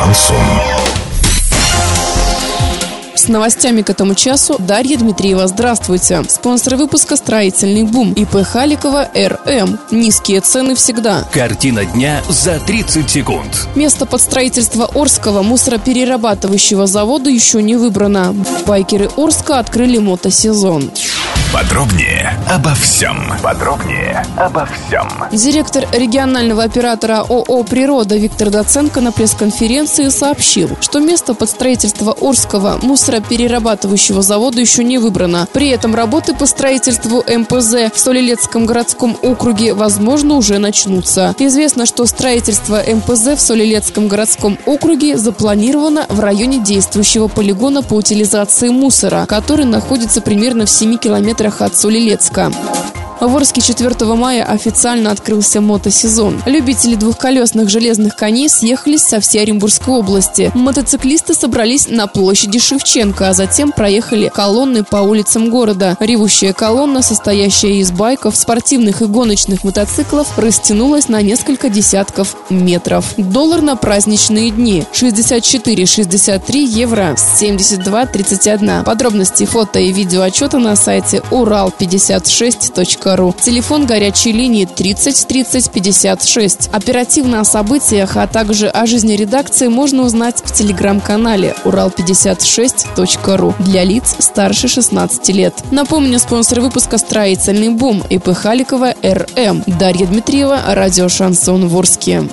Шансон. С новостями к этому часу Дарья Дмитриева. Здравствуйте. Спонсор выпуска «Строительный бум» ИП Халикова РМ. Низкие цены всегда. Картина дня за 30 секунд. Место под строительство Орского мусороперерабатывающего завода еще не выбрано. Байкеры Орска открыли мотосезон. Подробнее обо всем. Подробнее обо всем. Директор регионального оператора ООО «Природа» Виктор Доценко на пресс-конференции сообщил, что место под строительство Орского мусороперерабатывающего завода еще не выбрано. При этом работы по строительству МПЗ в Солилецком городском округе, возможно, уже начнутся. Известно, что строительство МПЗ в Солилецком городском округе запланировано в районе действующего полигона по утилизации мусора, который находится примерно в 7 километрах километрах от Солилецка. В Орске 4 мая официально открылся мотосезон. Любители двухколесных железных коней съехались со всей Оренбургской области. Мотоциклисты собрались на площади Шевченко, а затем проехали колонны по улицам города. Ревущая колонна, состоящая из байков, спортивных и гоночных мотоциклов, растянулась на несколько десятков метров. Доллар на праздничные дни 64,63 евро 72,31. Подробности фото и видео отчета на сайте урал56.ру ру. Телефон горячей линии 30 30 56. Оперативно о событиях, а также о жизни редакции можно узнать в телеграм-канале урал56.ру для лиц старше 16 лет. Напомню, спонсор выпуска «Строительный бум» ИП Халикова РМ. Дарья Дмитриева, радио «Шансон Ворске».